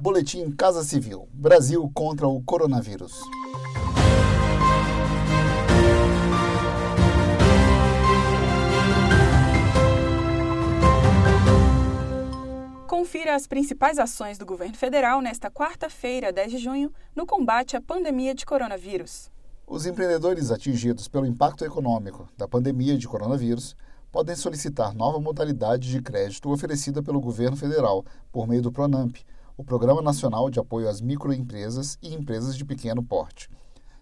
Boletim Casa Civil: Brasil contra o coronavírus. Confira as principais ações do governo federal nesta quarta-feira, 10 de junho, no combate à pandemia de coronavírus. Os empreendedores atingidos pelo impacto econômico da pandemia de coronavírus podem solicitar nova modalidade de crédito oferecida pelo governo federal por meio do Pronamp, o Programa Nacional de Apoio às Microempresas e Empresas de Pequeno Porte.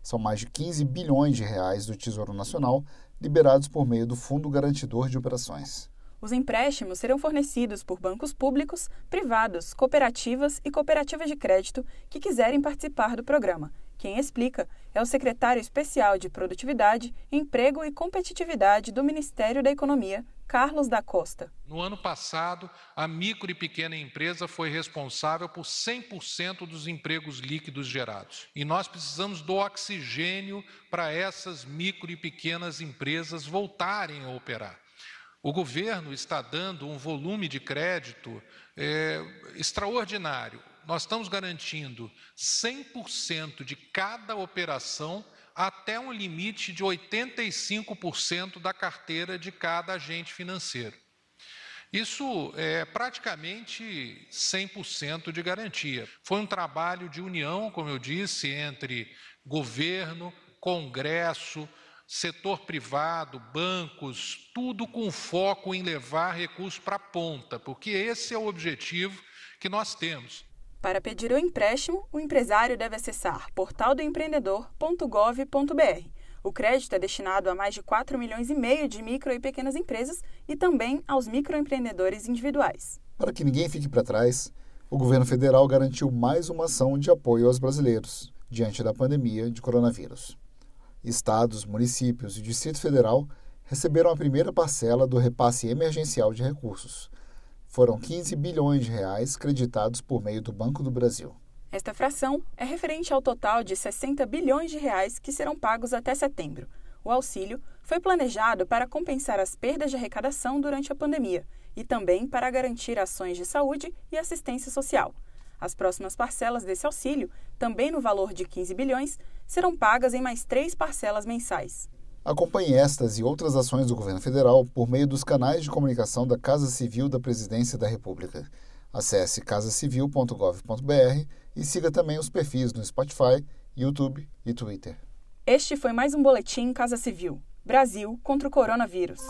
São mais de 15 bilhões de reais do Tesouro Nacional liberados por meio do Fundo Garantidor de Operações. Os empréstimos serão fornecidos por bancos públicos, privados, cooperativas e cooperativas de crédito que quiserem participar do programa. Quem explica é o secretário especial de Produtividade, Emprego e Competitividade do Ministério da Economia, Carlos da Costa. No ano passado, a micro e pequena empresa foi responsável por 100% dos empregos líquidos gerados. E nós precisamos do oxigênio para essas micro e pequenas empresas voltarem a operar. O governo está dando um volume de crédito é, extraordinário. Nós estamos garantindo 100% de cada operação até um limite de 85% da carteira de cada agente financeiro. Isso é praticamente 100% de garantia. Foi um trabalho de união, como eu disse, entre governo, Congresso, setor privado, bancos, tudo com foco em levar recursos para a ponta, porque esse é o objetivo que nós temos. Para pedir o empréstimo, o empresário deve acessar portaldoempreendedor.gov.br. O crédito é destinado a mais de 4 milhões e meio de micro e pequenas empresas e também aos microempreendedores individuais. Para que ninguém fique para trás, o governo federal garantiu mais uma ação de apoio aos brasileiros diante da pandemia de coronavírus. Estados, municípios e Distrito Federal receberam a primeira parcela do repasse emergencial de recursos. Foram 15 bilhões de reais creditados por meio do Banco do Brasil. Esta fração é referente ao total de 60 bilhões de reais que serão pagos até setembro. O auxílio foi planejado para compensar as perdas de arrecadação durante a pandemia e também para garantir ações de saúde e assistência social. As próximas parcelas desse auxílio, também no valor de 15 bilhões, serão pagas em mais três parcelas mensais. Acompanhe estas e outras ações do governo federal por meio dos canais de comunicação da Casa Civil da Presidência da República. Acesse casacivil.gov.br e siga também os perfis no Spotify, YouTube e Twitter. Este foi mais um boletim Casa Civil. Brasil contra o coronavírus.